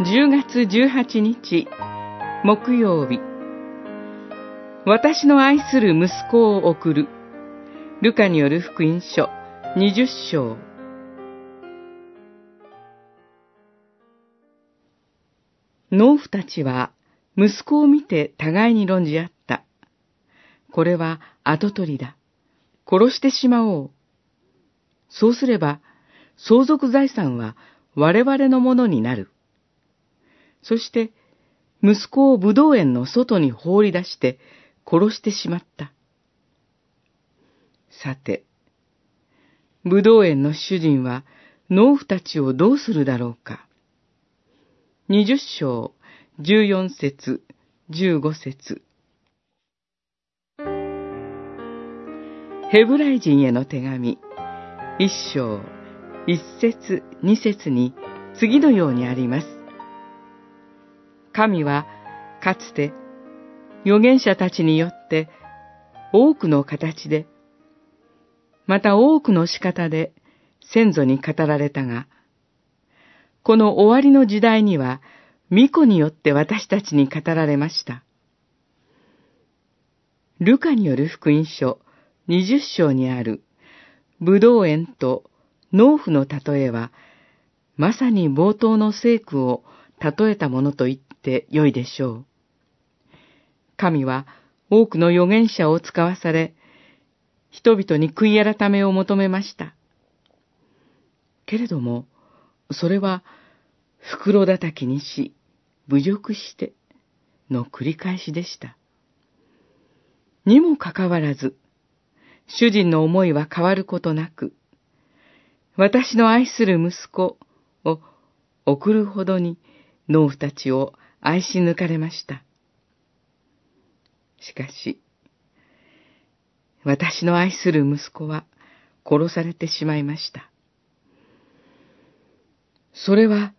10月18日木曜日私の愛する息子を送るルカによる福音書20章農夫たちは息子を見て互いに論じ合った。これは跡取りだ。殺してしまおう。そうすれば、相続財産は我々のものになる。そして、息子を武道園の外に放り出して殺してしまった。さて、武道園の主人は農夫たちをどうするだろうか。二十章、十四節、十五節。ヘブライ人への手紙、一章、一節、二節に次のようにあります。神はかつて預言者たちによって多くの形で、また多くの仕方で先祖に語られたが、この終わりの時代には、巫女によって私たちに語られました。ルカによる福音書20章にある、武道園と農夫の例えは、まさに冒頭の聖句を例えたものと言ってよいでしょう。神は多くの預言者を使わされ、人々に悔い改めを求めました。けれども、それは袋叩きにし、侮辱しての繰り返しでした。にもかかわらず、主人の思いは変わることなく、私の愛する息子を送るほどに農夫たちを愛し抜かれました。しかし、私の愛する息子は殺されてしまいました。それは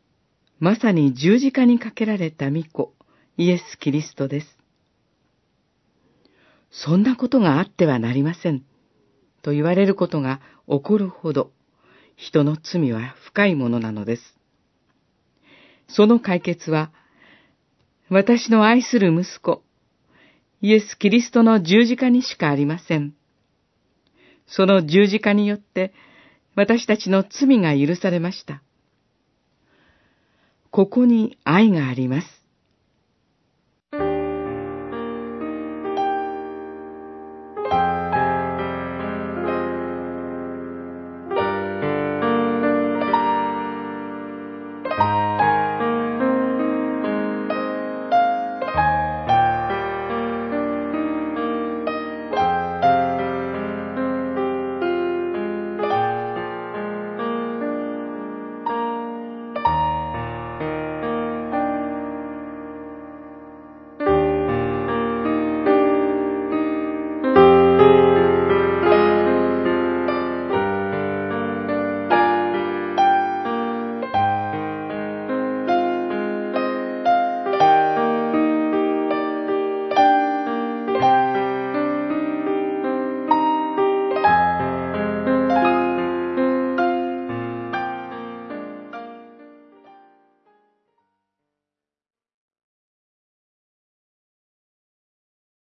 まさに十字架にかけられた御子、イエス・キリストです。そんなことがあってはなりません。と言われることが起こるほど、人の罪は深いものなのです。その解決は、私の愛する息子、イエス・キリストの十字架にしかありません。その十字架によって、私たちの罪が許されました。ここに愛があります。